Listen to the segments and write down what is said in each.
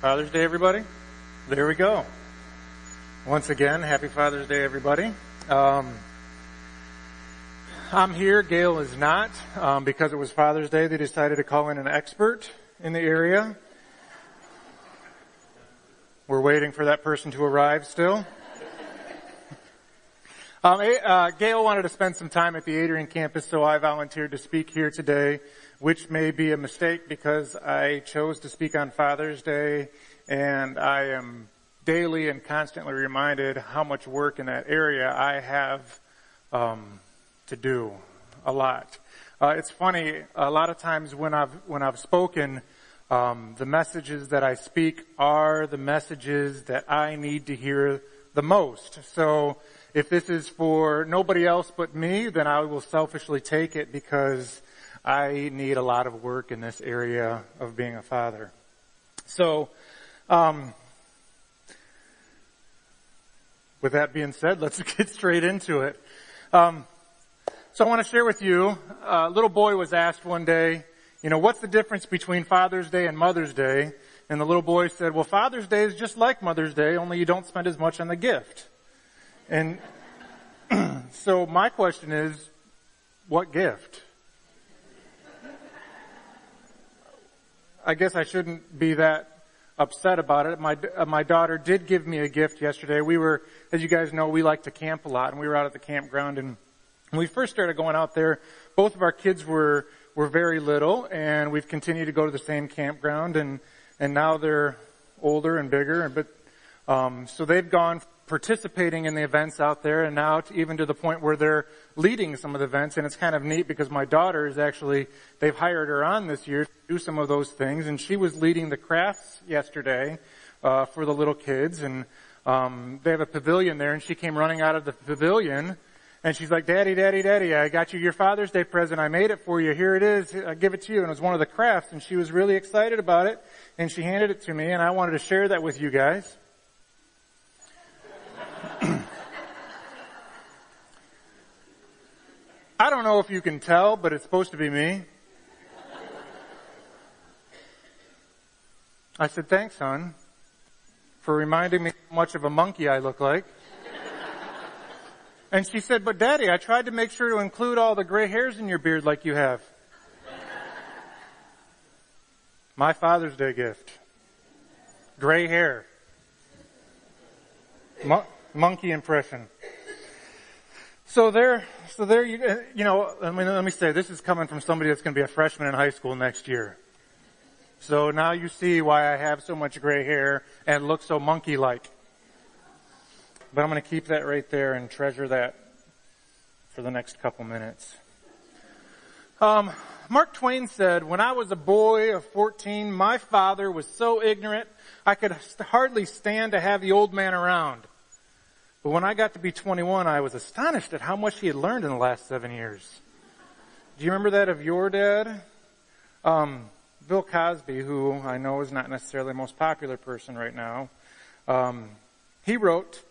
Father's Day, everybody. There we go. Once again, happy Father's Day, everybody. Um, I'm here. Gail is not. Um, because it was Father's Day, they decided to call in an expert in the area. We're waiting for that person to arrive still. Um, uh, Gail wanted to spend some time at the Adrian campus, so I volunteered to speak here today, which may be a mistake because I chose to speak on Father's Day, and I am daily and constantly reminded how much work in that area I have um, to do. A lot. Uh, it's funny. A lot of times when I've when I've spoken, um, the messages that I speak are the messages that I need to hear the most. So if this is for nobody else but me, then I will selfishly take it because I need a lot of work in this area of being a father. So, um, with that being said, let's get straight into it. Um, so I want to share with you, a little boy was asked one day, you know, what's the difference between Father's Day and Mother's Day? And the little boy said, well, Father's Day is just like Mother's Day, only you don't spend as much on the gift. And so my question is, what gift? I guess I shouldn't be that upset about it. My uh, my daughter did give me a gift yesterday. We were, as you guys know, we like to camp a lot, and we were out at the campground. And when we first started going out there, both of our kids were were very little, and we've continued to go to the same campground, and and now they're older and bigger. and But um, so they've gone participating in the events out there and now even to the point where they're leading some of the events. And it's kind of neat because my daughter is actually they've hired her on this year to do some of those things. And she was leading the crafts yesterday uh, for the little kids. And um, they have a pavilion there and she came running out of the pavilion and she's like daddy daddy daddy i got you your father's day present. I made it for you. Here it is. I give it to you. And it was one of the crafts and she was really excited about it and she handed it to me and i wanted to share that with you guys I don't know if you can tell, but it's supposed to be me. I said, thanks, hon, for reminding me how much of a monkey I look like. And she said, but daddy, I tried to make sure to include all the gray hairs in your beard like you have. My Father's Day gift. Gray hair. Mo- monkey impression. So there, so there you, you know, I mean, let me say, this is coming from somebody that's going to be a freshman in high school next year. So now you see why I have so much gray hair and look so monkey-like. But I'm going to keep that right there and treasure that for the next couple minutes. Um, Mark Twain said, when I was a boy of 14, my father was so ignorant I could hardly stand to have the old man around. But when I got to be 21, I was astonished at how much he had learned in the last seven years. Do you remember that of your dad? Um, Bill Cosby, who I know is not necessarily the most popular person right now, um, he wrote,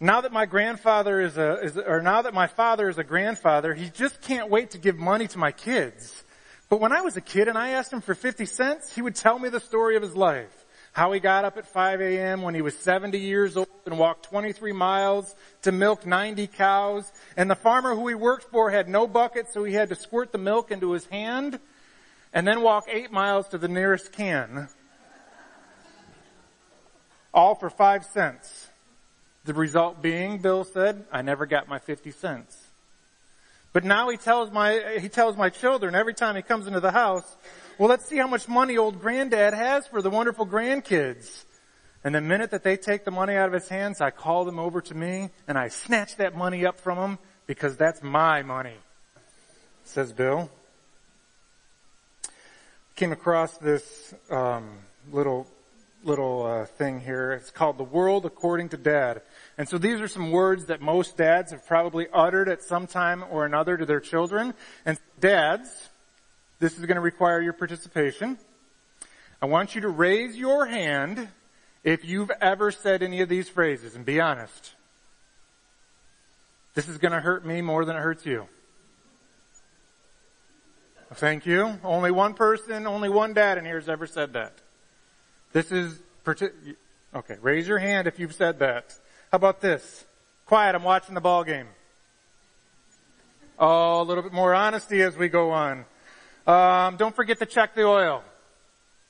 now that my grandfather is a, is, or now that my father is a grandfather, he just can't wait to give money to my kids. But when I was a kid and I asked him for 50 cents, he would tell me the story of his life. How he got up at 5 a.m. when he was 70 years old and walked 23 miles to milk 90 cows. And the farmer who he worked for had no bucket, so he had to squirt the milk into his hand and then walk eight miles to the nearest can. All for five cents. The result being, Bill said, I never got my 50 cents. But now he tells my, he tells my children every time he comes into the house, well, let's see how much money old granddad has for the wonderful grandkids. And the minute that they take the money out of his hands, I call them over to me and I snatch that money up from them because that's my money, says Bill. Came across this um, little little uh, thing here. It's called "The World According to Dad," and so these are some words that most dads have probably uttered at some time or another to their children. And dads, this is going to require your participation. I want you to raise your hand if you've ever said any of these phrases and be honest. This is going to hurt me more than it hurts you. Thank you. Only one person, only one dad in here has ever said that. This is, okay, raise your hand if you've said that. How about this? Quiet, I'm watching the ball game. Oh, a little bit more honesty as we go on. Um, don't forget to check the oil.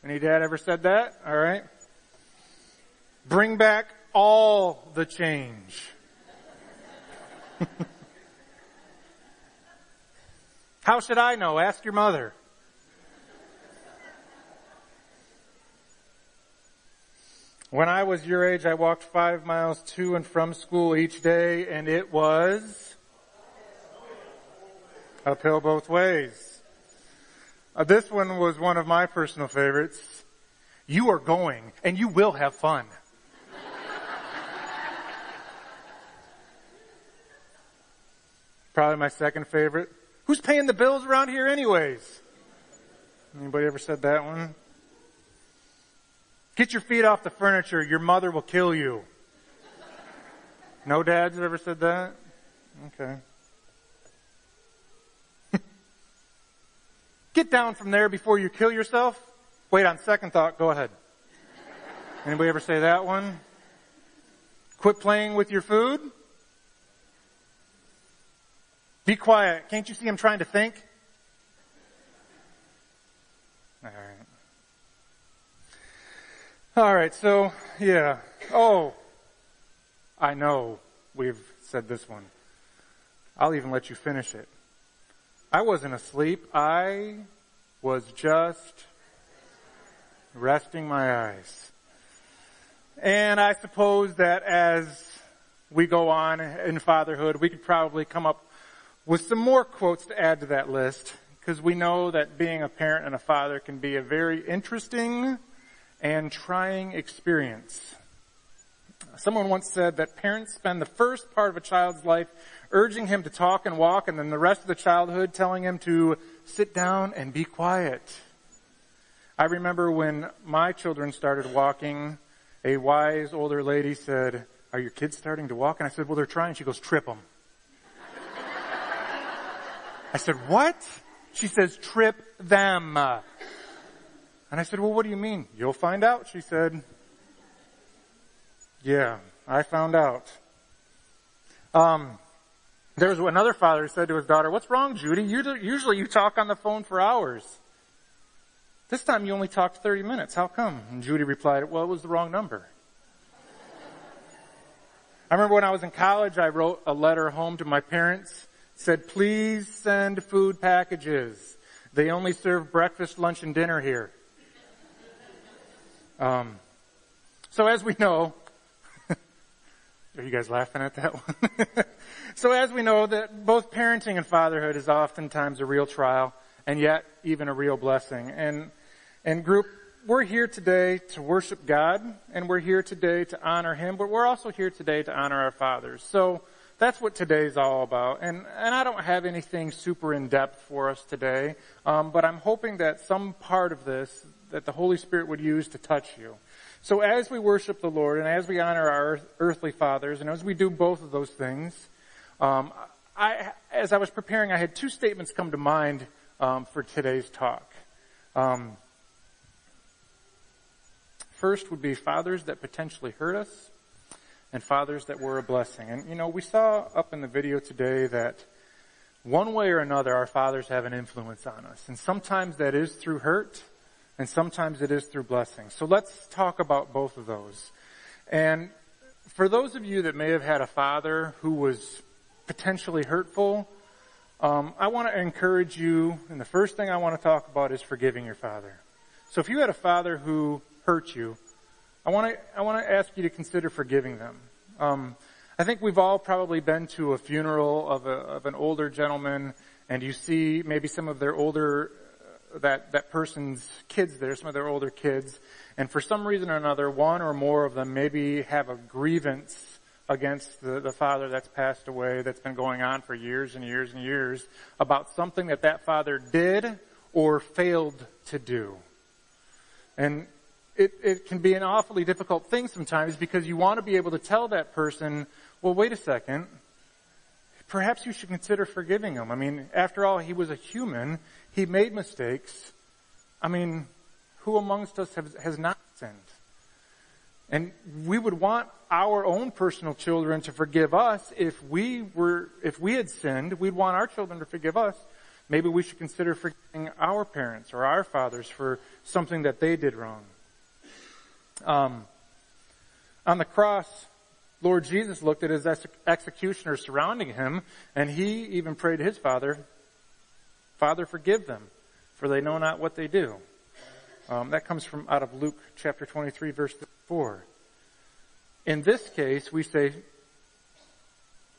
Any dad ever said that? All right. Bring back all the change. How should I know? Ask your mother. When I was your age, I walked five miles to and from school each day, and it was uphill both ways. Uh, this one was one of my personal favorites. You are going, and you will have fun. Probably my second favorite. Who's paying the bills around here anyways? Anybody ever said that one? Get your feet off the furniture. Your mother will kill you. No dads have ever said that? Okay. Get down from there before you kill yourself. Wait, on second thought, go ahead. Anybody ever say that one? Quit playing with your food? Be quiet. Can't you see I'm trying to think? All right. All right, so, yeah. Oh, I know we've said this one. I'll even let you finish it. I wasn't asleep. I was just resting my eyes. And I suppose that as we go on in fatherhood, we could probably come up with some more quotes to add to that list because we know that being a parent and a father can be a very interesting and trying experience. Someone once said that parents spend the first part of a child's life urging him to talk and walk and then the rest of the childhood telling him to sit down and be quiet. I remember when my children started walking, a wise older lady said, are your kids starting to walk? And I said, well, they're trying. She goes, trip them. I said, what? She says, trip them. And I said, well, what do you mean? You'll find out, she said. Yeah, I found out. Um, there was another father who said to his daughter, what's wrong, Judy? Usually you talk on the phone for hours. This time you only talked 30 minutes. How come? And Judy replied, well, it was the wrong number. I remember when I was in college, I wrote a letter home to my parents, said, please send food packages. They only serve breakfast, lunch, and dinner here. Um, so as we know, are you guys laughing at that one? so as we know that both parenting and fatherhood is oftentimes a real trial and yet even a real blessing. And, and group, we're here today to worship God and we're here today to honor Him, but we're also here today to honor our fathers. So that's what today's all about. And, and I don't have anything super in depth for us today, um, but I'm hoping that some part of this, that the Holy Spirit would use to touch you. So as we worship the Lord and as we honor our earthly fathers and as we do both of those things, um, I, as I was preparing, I had two statements come to mind um, for today's talk. Um, first would be fathers that potentially hurt us and fathers that were a blessing. And you know, we saw up in the video today that one way or another our fathers have an influence on us. And sometimes that is through hurt and sometimes it is through blessing. So let's talk about both of those. And for those of you that may have had a father who was potentially hurtful, um, I want to encourage you, and the first thing I want to talk about is forgiving your father. So if you had a father who hurt you, I want to I want to ask you to consider forgiving them. Um, I think we've all probably been to a funeral of a of an older gentleman, and you see maybe some of their older that, that person's kids there, some of their older kids, and for some reason or another, one or more of them maybe have a grievance against the, the father that's passed away that's been going on for years and years and years about something that that father did or failed to do. And it, it can be an awfully difficult thing sometimes because you want to be able to tell that person, well, wait a second, perhaps you should consider forgiving him. I mean, after all, he was a human he made mistakes. I mean, who amongst us has, has not sinned. And we would want our own personal children to forgive us if we were, if we had sinned, we'd want our children to forgive us. Maybe we should consider forgiving our parents or our fathers for something that they did wrong. Um, on the cross, Lord Jesus looked at his executioners surrounding him, and he even prayed to his Father, Father, forgive them, for they know not what they do. Um, that comes from out of Luke chapter 23, verse 4. In this case, we say,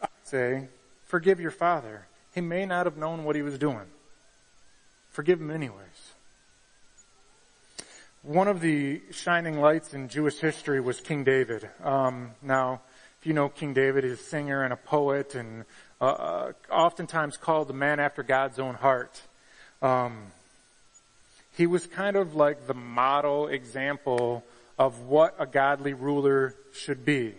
I say, forgive your father. He may not have known what he was doing. Forgive him anyways. One of the shining lights in Jewish history was King David. Um, now, if you know King David, he's a singer and a poet, and uh, uh oftentimes called the man after God's own heart. Um, he was kind of like the model example of what a godly ruler should be.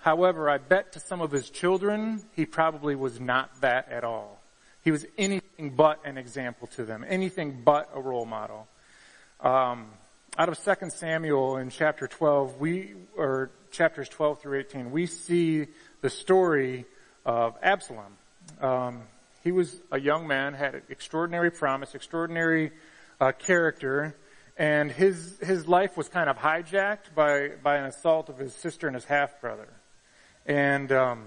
However, I bet to some of his children, he probably was not that at all. He was anything but an example to them, anything but a role model. Um, out of 2 Samuel in chapter 12, we, or chapters 12 through 18, we see the story of Absalom. Um, he was a young man, had extraordinary promise, extraordinary uh, character, and his his life was kind of hijacked by by an assault of his sister and his half brother. And um,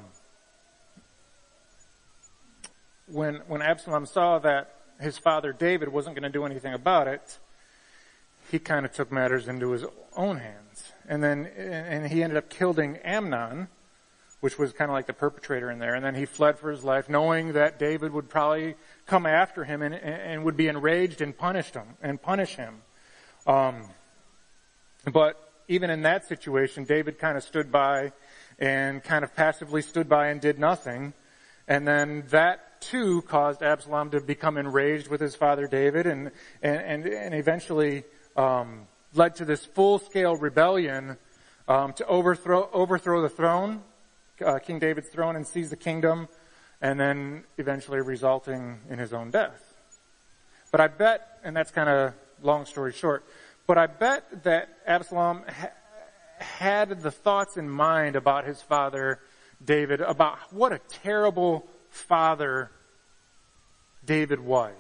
when when Absalom saw that his father David wasn't going to do anything about it, he kind of took matters into his own hands. And then and he ended up killing Amnon, which was kind of like the perpetrator in there. And then he fled for his life, knowing that David would probably come after him and, and would be enraged and punish him and punish him. Um, but even in that situation, David kind of stood by and kind of passively stood by and did nothing. And then that too caused Absalom to become enraged with his father David and, and, and, and eventually, um, led to this full-scale rebellion, um, to overthrow, overthrow the throne uh, King David's throne and seize the kingdom, and then eventually resulting in his own death. But I bet, and that's kind of long story short, but I bet that Absalom ha- had the thoughts in mind about his father David, about what a terrible father David was.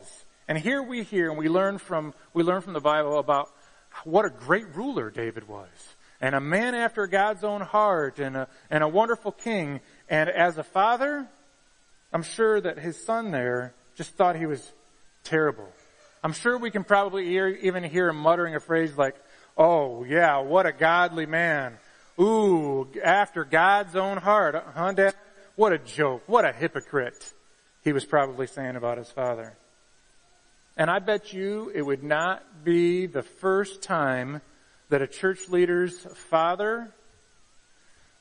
And here we hear and we learn from, we learn from the Bible about what a great ruler David was and a man after God's own heart and a, and a wonderful king. And as a father, I'm sure that his son there just thought he was terrible. I'm sure we can probably hear, even hear him muttering a phrase like, oh yeah, what a godly man. Ooh, after God's own heart, huh dad? What a joke. What a hypocrite. He was probably saying about his father. And I bet you it would not be the first time that a church leader's father,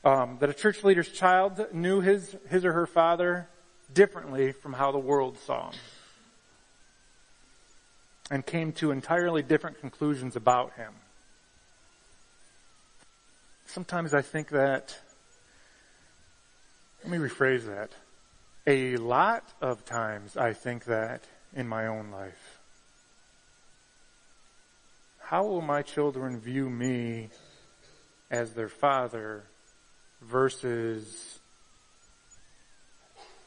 um, that a church leader's child knew his, his or her father differently from how the world saw him. And came to entirely different conclusions about him. Sometimes I think that, let me rephrase that. A lot of times I think that in my own life how will my children view me as their father versus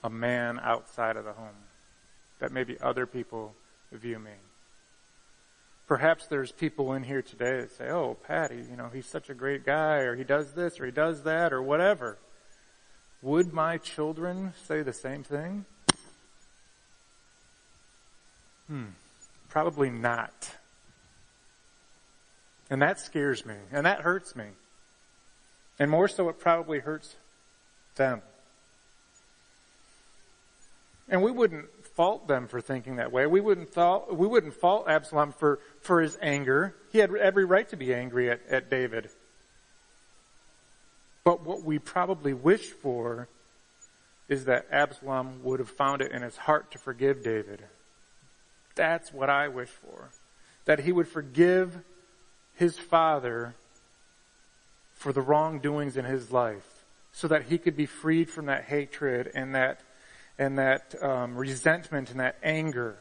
a man outside of the home that maybe other people view me? Perhaps there's people in here today that say, oh, Patty, you know, he's such a great guy, or he does this, or he does that, or whatever. Would my children say the same thing? Hmm. Probably not. And that scares me. And that hurts me. And more so, it probably hurts them. And we wouldn't fault them for thinking that way. We wouldn't fault, we wouldn't fault Absalom for, for his anger. He had every right to be angry at, at David. But what we probably wish for is that Absalom would have found it in his heart to forgive David. That's what I wish for. That he would forgive his father for the wrongdoings in his life so that he could be freed from that hatred and that and that um, resentment and that anger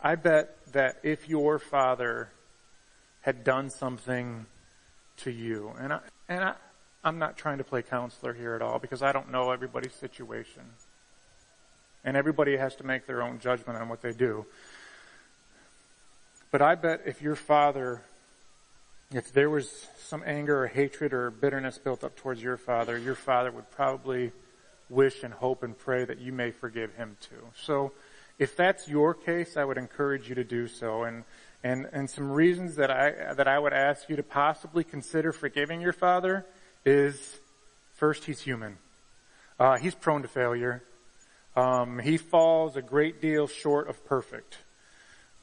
I bet that if your father had done something to you, and I, and I, I'm not trying to play counselor here at all because I don't know everybody's situation. And everybody has to make their own judgment on what they do. But I bet if your father, if there was some anger or hatred or bitterness built up towards your father, your father would probably wish and hope and pray that you may forgive him too. So if that's your case, I would encourage you to do so. And, and, and some reasons that I, that I would ask you to possibly consider forgiving your father is first, he's human. Uh, he's prone to failure. Um, he falls a great deal short of perfect.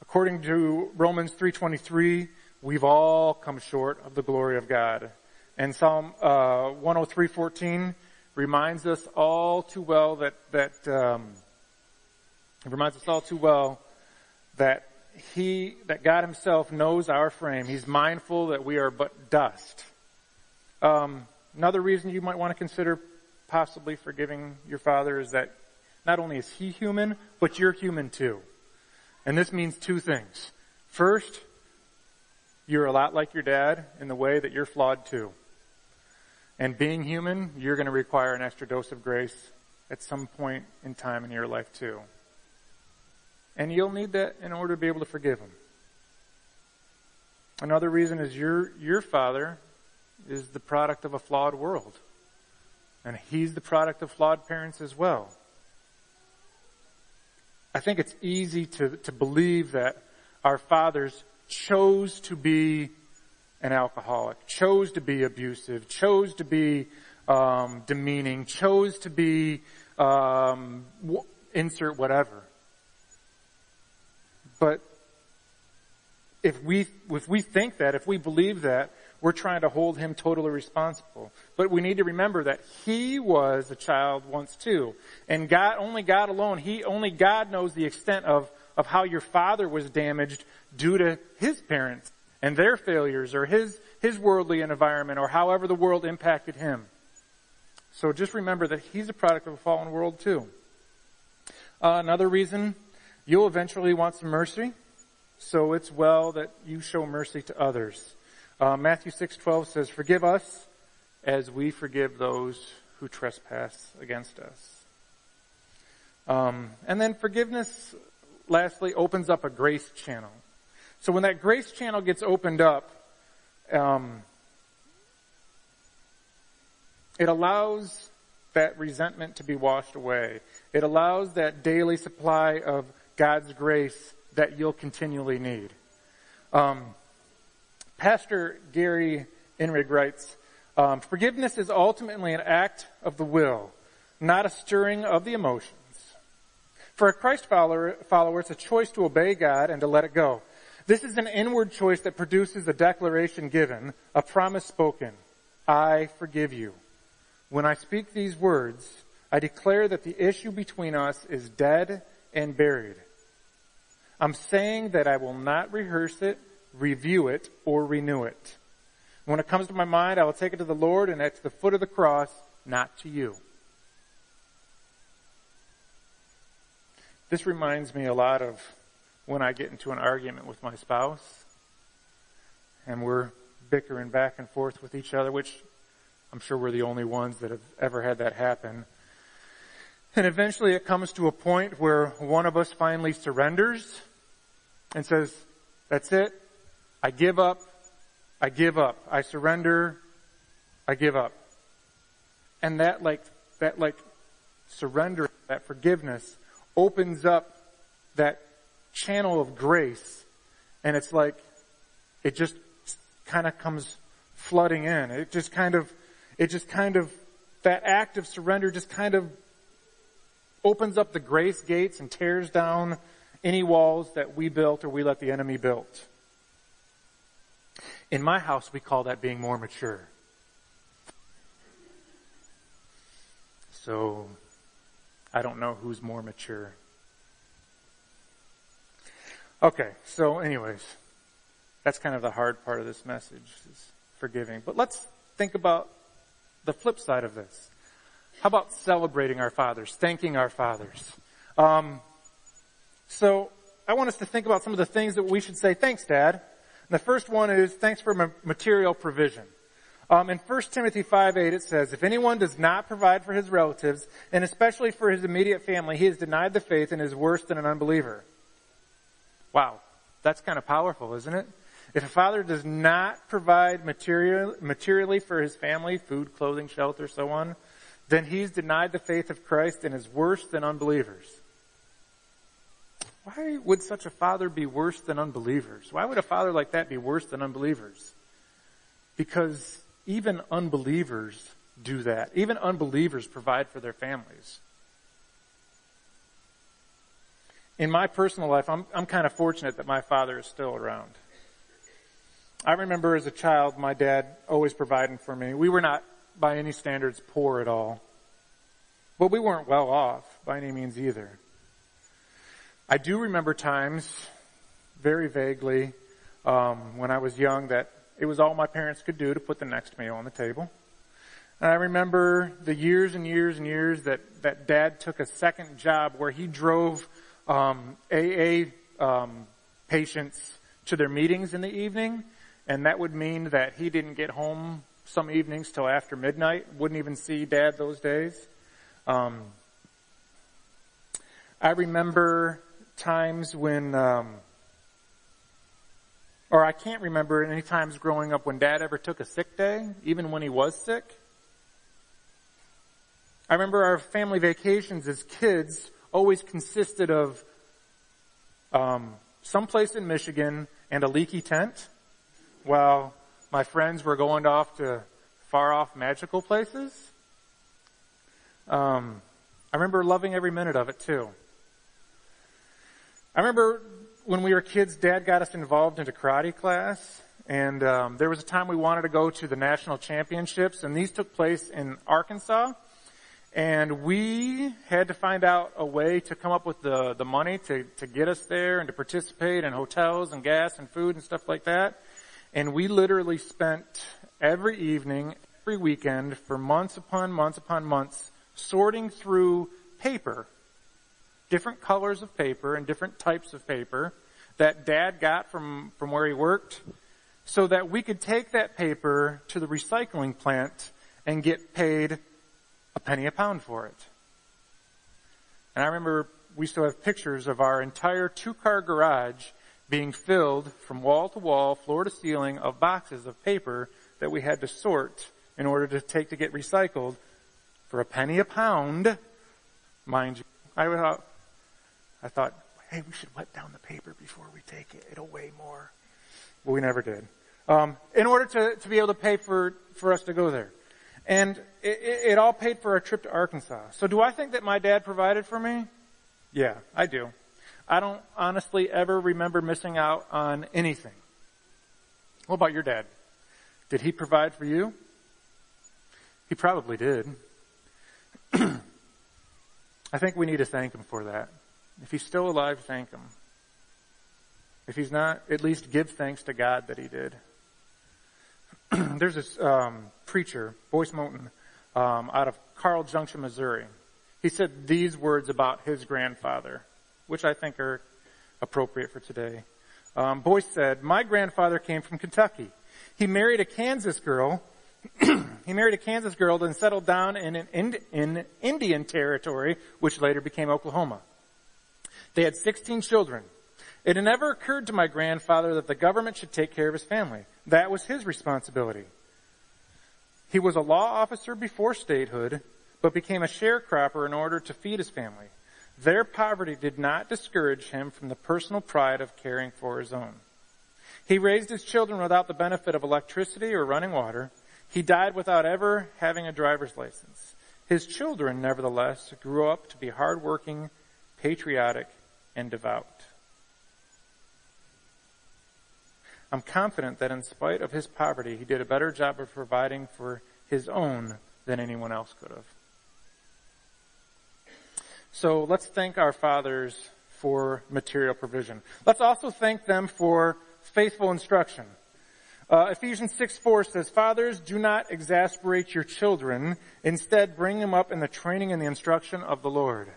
According to Romans 3.23, we've all come short of the glory of God. And Psalm uh, 103.14 reminds us all too well that, that um, it reminds us all too well that he, that God himself knows our frame. He's mindful that we are but dust. Um, another reason you might want to consider possibly forgiving your father is that not only is he human, but you're human too. And this means two things. First, you're a lot like your dad in the way that you're flawed too. And being human, you're going to require an extra dose of grace at some point in time in your life too. And you'll need that in order to be able to forgive him. Another reason is your, your father is the product of a flawed world. And he's the product of flawed parents as well. I think it's easy to, to believe that our fathers chose to be an alcoholic, chose to be abusive, chose to be um, demeaning, chose to be um, w- insert whatever. But if we if we think that, if we believe that, we're trying to hold him totally responsible. But we need to remember that he was a child once too. And God, only God alone, he, only God knows the extent of, of how your father was damaged due to his parents and their failures or his, his worldly environment or however the world impacted him. So just remember that he's a product of a fallen world too. Uh, another reason, you'll eventually want some mercy. So it's well that you show mercy to others. Uh, Matthew 6:12 says, "Forgive us as we forgive those who trespass against us." Um, and then forgiveness, lastly, opens up a grace channel. So when that grace channel gets opened up, um, it allows that resentment to be washed away. It allows that daily supply of God's grace that you'll continually need. Um, Pastor Gary Inrig writes, um, forgiveness is ultimately an act of the will, not a stirring of the emotions. For a Christ follower, follower, it's a choice to obey God and to let it go. This is an inward choice that produces a declaration given, a promise spoken. I forgive you. When I speak these words, I declare that the issue between us is dead and buried. I'm saying that I will not rehearse it review it, or renew it. When it comes to my mind, I will take it to the Lord and at the foot of the cross, not to you. This reminds me a lot of when I get into an argument with my spouse and we're bickering back and forth with each other, which I'm sure we're the only ones that have ever had that happen. And eventually it comes to a point where one of us finally surrenders and says, that's it. I give up. I give up. I surrender. I give up. And that like, that like surrender, that forgiveness opens up that channel of grace. And it's like, it just kind of comes flooding in. It just kind of, it just kind of, that act of surrender just kind of opens up the grace gates and tears down any walls that we built or we let the enemy build. In my house, we call that being more mature. So, I don't know who's more mature. Okay, so anyways, that's kind of the hard part of this message is forgiving. But let's think about the flip side of this. How about celebrating our fathers, thanking our fathers? Um, so I want us to think about some of the things that we should say, thanks dad. And the first one is thanks for material provision. Um, in 1 Timothy 5 8 it says, if anyone does not provide for his relatives, and especially for his immediate family, he has denied the faith and is worse than an unbeliever. Wow. That's kind of powerful, isn't it? If a father does not provide material, materially for his family, food, clothing, shelter, so on, then he's denied the faith of Christ and is worse than unbelievers. Why would such a father be worse than unbelievers? Why would a father like that be worse than unbelievers? Because even unbelievers do that. Even unbelievers provide for their families. In my personal life, I'm, I'm kind of fortunate that my father is still around. I remember as a child, my dad always providing for me. We were not, by any standards, poor at all. But we weren't well off by any means either. I do remember times, very vaguely, um, when I was young, that it was all my parents could do to put the next meal on the table. And I remember the years and years and years that, that dad took a second job where he drove um, AA um, patients to their meetings in the evening, and that would mean that he didn't get home some evenings till after midnight. Wouldn't even see dad those days. Um, I remember times when um, or I can't remember any times growing up when dad ever took a sick day, even when he was sick. I remember our family vacations as kids always consisted of um, someplace in Michigan and a leaky tent, while my friends were going off to far off magical places. Um, I remember loving every minute of it too. I remember when we were kids, Dad got us involved into karate class, and um, there was a time we wanted to go to the national championships, and these took place in Arkansas. And we had to find out a way to come up with the, the money to, to get us there and to participate in hotels and gas and food and stuff like that. And we literally spent every evening, every weekend for months upon months upon months sorting through paper different colors of paper and different types of paper that dad got from, from where he worked so that we could take that paper to the recycling plant and get paid a penny a pound for it. And I remember we still have pictures of our entire two car garage being filled from wall to wall, floor to ceiling of boxes of paper that we had to sort in order to take to get recycled for a penny a pound, mind you. I I thought, hey, we should wet down the paper before we take it. It'll weigh more. But we never did. Um, in order to, to be able to pay for, for us to go there. And it, it, it all paid for a trip to Arkansas. So do I think that my dad provided for me? Yeah, I do. I don't honestly ever remember missing out on anything. What about your dad? Did he provide for you? He probably did. I think we need to thank him for that. If he's still alive, thank him. If he's not, at least give thanks to God that he did. There's this um, preacher, Boyce Mouton, um, out of Carl Junction, Missouri. He said these words about his grandfather, which I think are appropriate for today. Um, Boyce said, "My grandfather came from Kentucky. He married a Kansas girl. he married a Kansas girl, then settled down in, an in Indian territory, which later became Oklahoma. They had 16 children. It had never occurred to my grandfather that the government should take care of his family. That was his responsibility. He was a law officer before statehood, but became a sharecropper in order to feed his family. Their poverty did not discourage him from the personal pride of caring for his own. He raised his children without the benefit of electricity or running water. He died without ever having a driver's license. His children, nevertheless, grew up to be hardworking, patriotic, and devout. I'm confident that in spite of his poverty, he did a better job of providing for his own than anyone else could have. So let's thank our fathers for material provision. Let's also thank them for faithful instruction. Uh, Ephesians 6 4 says, Fathers, do not exasperate your children. Instead, bring them up in the training and the instruction of the Lord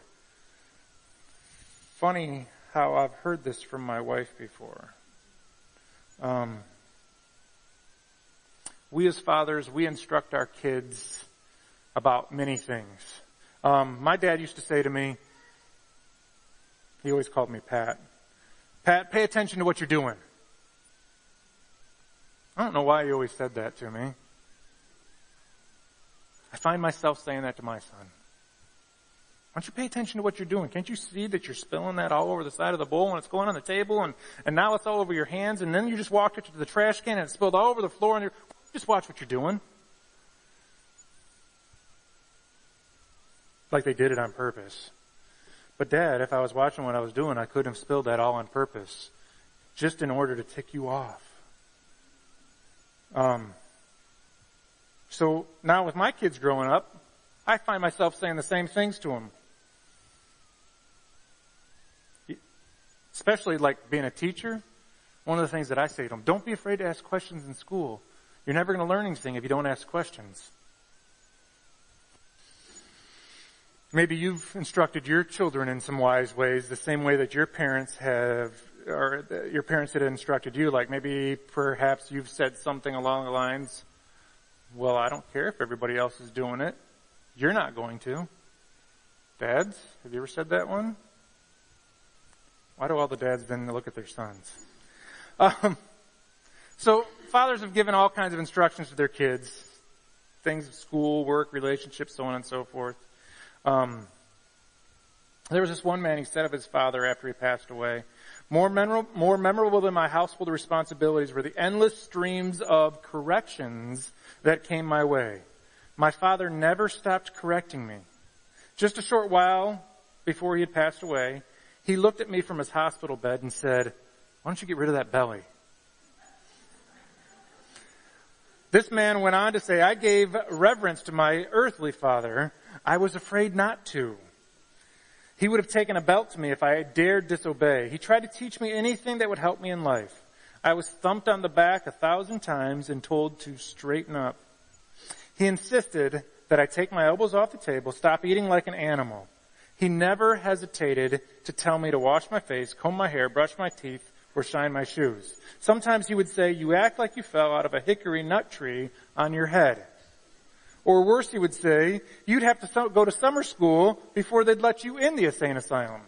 funny how I've heard this from my wife before. Um, we as fathers, we instruct our kids about many things. Um, my dad used to say to me, he always called me Pat. Pat, pay attention to what you're doing. I don't know why he always said that to me. I find myself saying that to my son. Don't you pay attention to what you're doing? Can't you see that you're spilling that all over the side of the bowl and it's going on the table and, and now it's all over your hands and then you just walked it to the trash can and it spilled all over the floor and you're, just watch what you're doing. Like they did it on purpose. But dad, if I was watching what I was doing, I couldn't have spilled that all on purpose. Just in order to tick you off. Um, so now with my kids growing up, I find myself saying the same things to them. Especially like being a teacher, one of the things that I say to them, don't be afraid to ask questions in school. You're never going to learn anything if you don't ask questions. Maybe you've instructed your children in some wise ways, the same way that your parents have, or your parents had instructed you. Like maybe perhaps you've said something along the lines, well, I don't care if everybody else is doing it. You're not going to. Dads, have you ever said that one? Why do all the dads then look at their sons? Um, so fathers have given all kinds of instructions to their kids, things of school, work, relationships, so on and so forth. Um, there was this one man, he said of his father after he passed away, more memorable, more memorable than my household responsibilities were the endless streams of corrections that came my way. My father never stopped correcting me. Just a short while before he had passed away, he looked at me from his hospital bed and said, why don't you get rid of that belly? This man went on to say, I gave reverence to my earthly father. I was afraid not to. He would have taken a belt to me if I had dared disobey. He tried to teach me anything that would help me in life. I was thumped on the back a thousand times and told to straighten up. He insisted that I take my elbows off the table, stop eating like an animal. He never hesitated to tell me to wash my face, comb my hair, brush my teeth, or shine my shoes. Sometimes he would say, you act like you fell out of a hickory nut tree on your head. Or worse, he would say, you'd have to go to summer school before they'd let you in the insane asylum.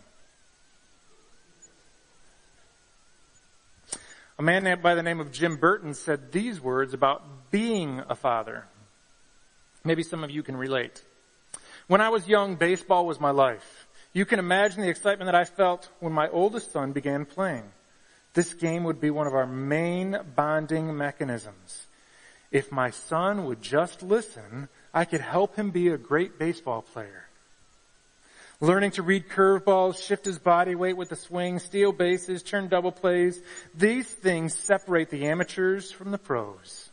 A man by the name of Jim Burton said these words about being a father. Maybe some of you can relate. When I was young, baseball was my life. You can imagine the excitement that I felt when my oldest son began playing. This game would be one of our main bonding mechanisms. If my son would just listen, I could help him be a great baseball player. Learning to read curveballs, shift his body weight with the swing, steal bases, turn double plays, these things separate the amateurs from the pros.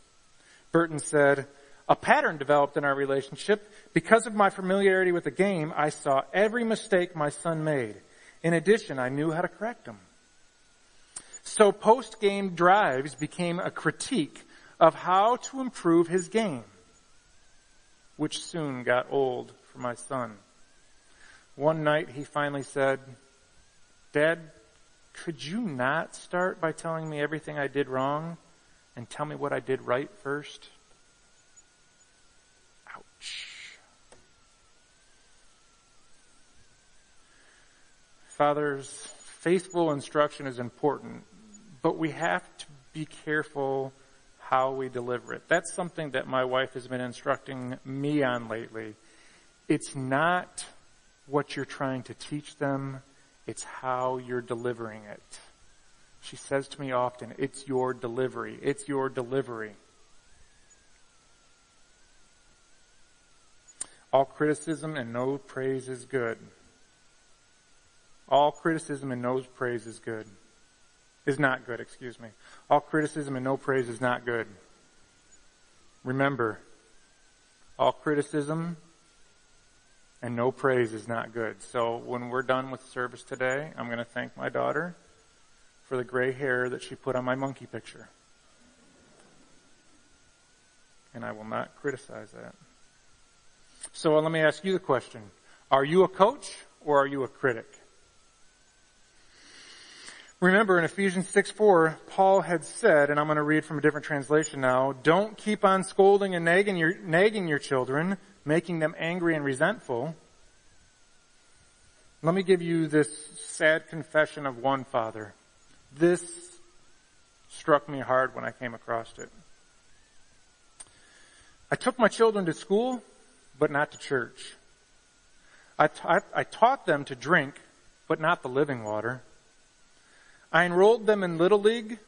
Burton said, a pattern developed in our relationship. Because of my familiarity with the game, I saw every mistake my son made. In addition, I knew how to correct them. So post-game drives became a critique of how to improve his game, which soon got old for my son. One night he finally said, Dad, could you not start by telling me everything I did wrong and tell me what I did right first? Fathers, faithful instruction is important, but we have to be careful how we deliver it. That's something that my wife has been instructing me on lately. It's not what you're trying to teach them, it's how you're delivering it. She says to me often, it's your delivery. It's your delivery. All criticism and no praise is good. All criticism and no praise is good is not good, excuse me. All criticism and no praise is not good. Remember, all criticism and no praise is not good. So when we're done with service today, I'm going to thank my daughter for the gray hair that she put on my monkey picture. And I will not criticize that. So let me ask you the question. Are you a coach or are you a critic? Remember in Ephesians 6 4, Paul had said, and I'm going to read from a different translation now, don't keep on scolding and nagging your, nagging your children, making them angry and resentful. Let me give you this sad confession of one father. This struck me hard when I came across it. I took my children to school, but not to church. I, t- I taught them to drink, but not the living water. I enrolled them in Little League,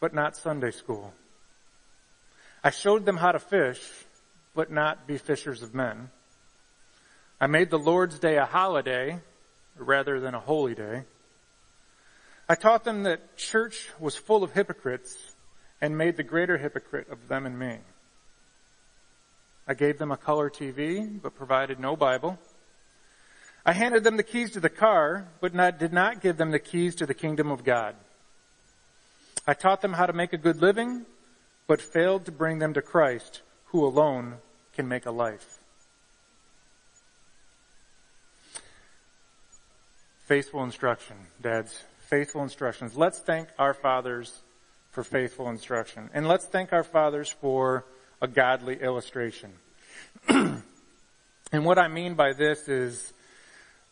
but not Sunday school. I showed them how to fish, but not be fishers of men. I made the Lord's Day a holiday rather than a holy day. I taught them that church was full of hypocrites and made the greater hypocrite of them and me. I gave them a color TV, but provided no Bible. I handed them the keys to the car, but not, did not give them the keys to the kingdom of God. I taught them how to make a good living, but failed to bring them to Christ, who alone can make a life. Faithful instruction, dads. Faithful instructions. Let's thank our fathers for faithful instruction. And let's thank our fathers for a godly illustration. and what I mean by this is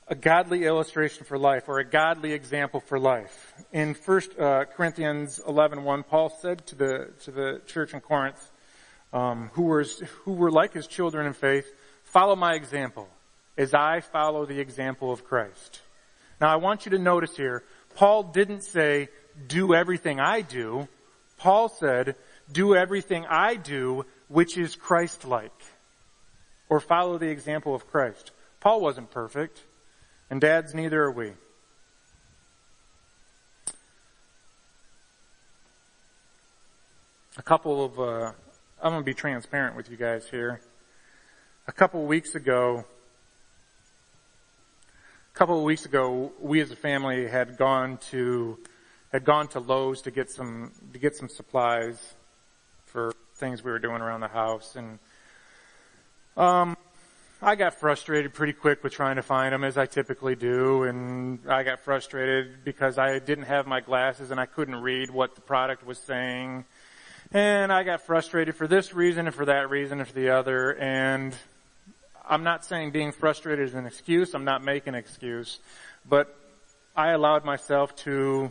a godly illustration for life or a godly example for life. In 1 uh, Corinthians 11, 1, Paul said to the, to the church in Corinth, um, who, were, who were like his children in faith, follow my example as I follow the example of Christ. Now I want you to notice here, Paul didn't say, do everything I do. Paul said, do everything I do, which is Christ-like. Or follow the example of Christ. Paul wasn't perfect. And dads, neither are we. A couple of, uh, I'm going to be transparent with you guys here. A couple of weeks ago, a couple of weeks ago, we as a family had gone to, had gone to Lowe's to get some, to get some supplies for things we were doing around the house. And, um, I got frustrated pretty quick with trying to find them as I typically do and I got frustrated because I didn't have my glasses and I couldn't read what the product was saying. And I got frustrated for this reason and for that reason and for the other and I'm not saying being frustrated is an excuse. I'm not making an excuse, but I allowed myself to,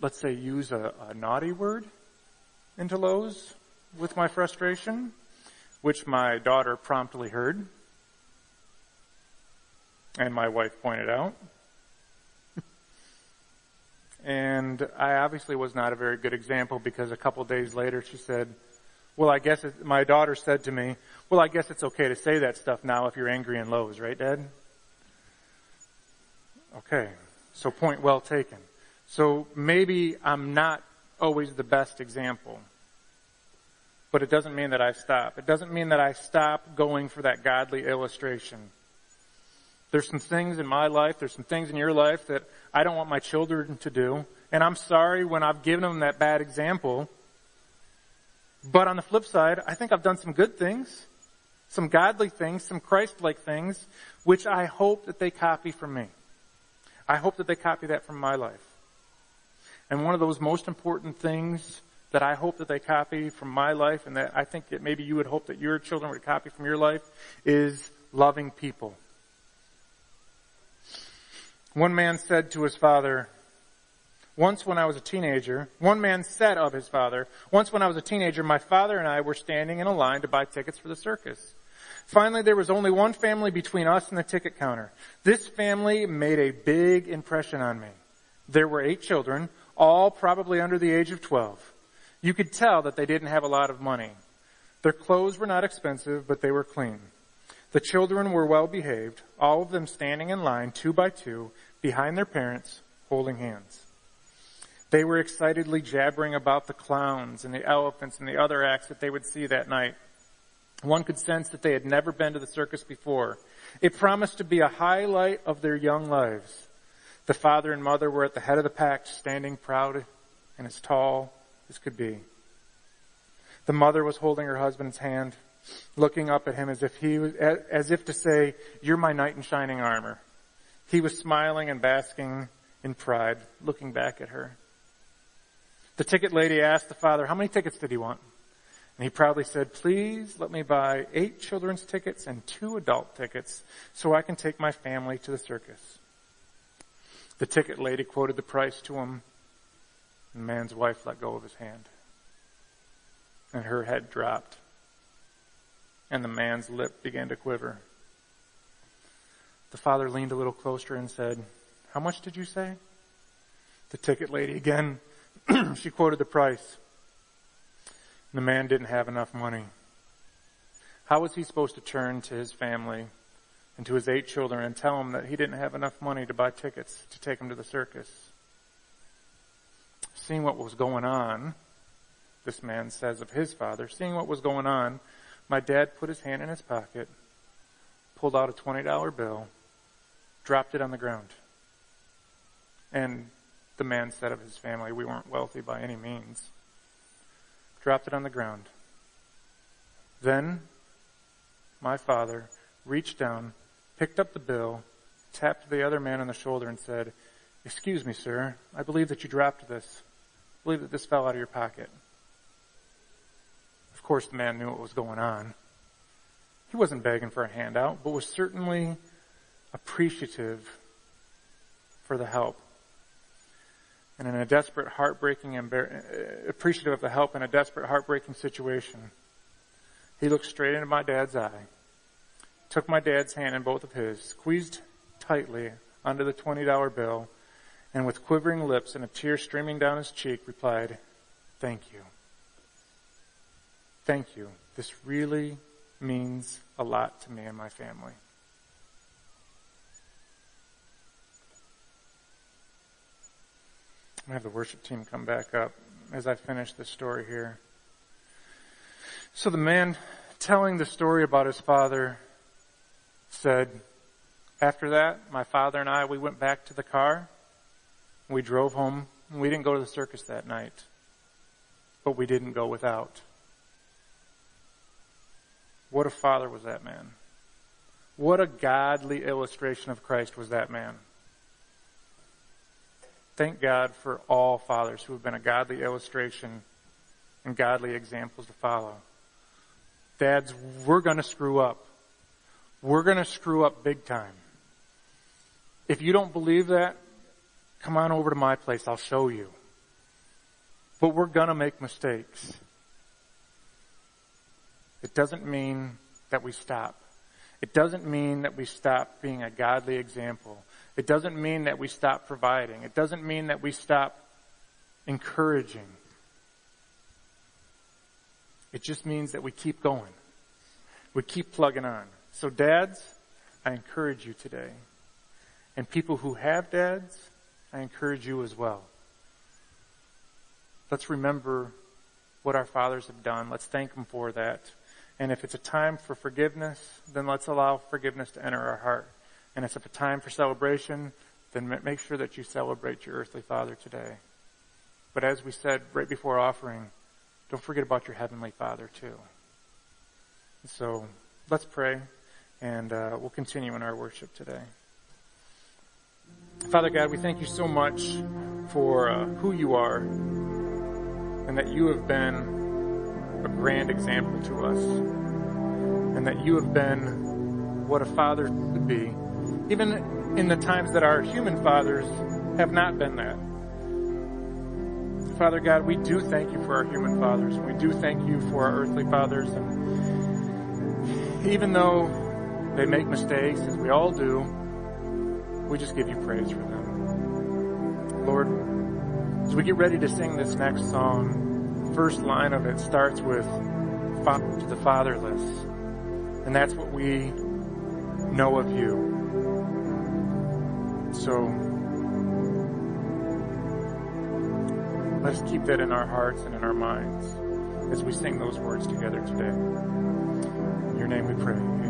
let's say, use a, a naughty word into Lowe's with my frustration which my daughter promptly heard and my wife pointed out. and I obviously was not a very good example because a couple days later she said, well, I guess it, my daughter said to me, well, I guess it's okay to say that stuff now if you're angry and Lowe's, right, Dad? Okay. So point well taken. So maybe I'm not always the best example but it doesn't mean that I stop. It doesn't mean that I stop going for that godly illustration. There's some things in my life, there's some things in your life that I don't want my children to do, and I'm sorry when I've given them that bad example. But on the flip side, I think I've done some good things, some godly things, some Christ-like things, which I hope that they copy from me. I hope that they copy that from my life. And one of those most important things that I hope that they copy from my life and that I think that maybe you would hope that your children would copy from your life is loving people. One man said to his father, once when I was a teenager, one man said of his father, once when I was a teenager, my father and I were standing in a line to buy tickets for the circus. Finally, there was only one family between us and the ticket counter. This family made a big impression on me. There were eight children, all probably under the age of 12. You could tell that they didn't have a lot of money. Their clothes were not expensive, but they were clean. The children were well behaved, all of them standing in line two by two behind their parents, holding hands. They were excitedly jabbering about the clowns and the elephants and the other acts that they would see that night. One could sense that they had never been to the circus before. It promised to be a highlight of their young lives. The father and mother were at the head of the pack, standing proud and as tall could be. The mother was holding her husband's hand, looking up at him as if he was, as if to say, you're my knight in shining armor. He was smiling and basking in pride, looking back at her. The ticket lady asked the father, how many tickets did he want? And he proudly said, please let me buy eight children's tickets and two adult tickets so I can take my family to the circus. The ticket lady quoted the price to him. The man's wife let go of his hand. And her head dropped. And the man's lip began to quiver. The father leaned a little closer and said, how much did you say? The ticket lady again, she quoted the price. The man didn't have enough money. How was he supposed to turn to his family and to his eight children and tell them that he didn't have enough money to buy tickets to take them to the circus? Seeing what was going on, this man says of his father, seeing what was going on, my dad put his hand in his pocket, pulled out a $20 bill, dropped it on the ground. And the man said of his family, we weren't wealthy by any means. Dropped it on the ground. Then my father reached down, picked up the bill, tapped the other man on the shoulder and said, excuse me, sir, I believe that you dropped this. Believe that this fell out of your pocket. Of course the man knew what was going on. He wasn't begging for a handout, but was certainly appreciative for the help and in a desperate, heartbreaking, embar- uh, appreciative of the help in a desperate, heartbreaking situation. He looked straight into my dad's eye, took my dad's hand in both of his, squeezed tightly under the $20 bill, and with quivering lips and a tear streaming down his cheek replied, thank you. Thank you. This really means a lot to me and my family. I have the worship team come back up as I finish the story here. So the man telling the story about his father said, after that, my father and I, we went back to the car. We drove home. We didn't go to the circus that night, but we didn't go without. What a father was that man. What a godly illustration of Christ was that man. Thank God for all fathers who have been a godly illustration and godly examples to follow. Dads, we're gonna screw up. We're gonna screw up big time. If you don't believe that, come on over to my place. I'll show you. But we're gonna make mistakes. It doesn't mean that we stop. It doesn't mean that we stop being a godly example. It doesn't mean that we stop providing. It doesn't mean that we stop encouraging. It just means that we keep going. We keep plugging on. So dads, I encourage you today. And people who have dads, I encourage you as well. Let's remember what our fathers have done. Let's thank them for that. And if it's a time for forgiveness, then let's allow forgiveness to enter our heart. And if it's a time for celebration, then make sure that you celebrate your earthly father today. But as we said right before offering, don't forget about your heavenly father too. So let's pray and uh, we'll continue in our worship today. Father God, we thank you so much for uh, who you are and that you have been a grand example to us. And that you have been what a father should be, even in the times that our human fathers have not been that. Father God, we do thank you for our human fathers. We do thank you for our earthly fathers. And even though they make mistakes, as we all do, we just give you praise for them. Lord, as we get ready to sing this next song, first line of it starts with to the fatherless. And that's what we know of you. So let us keep that in our hearts and in our minds as we sing those words together today. In your name we pray.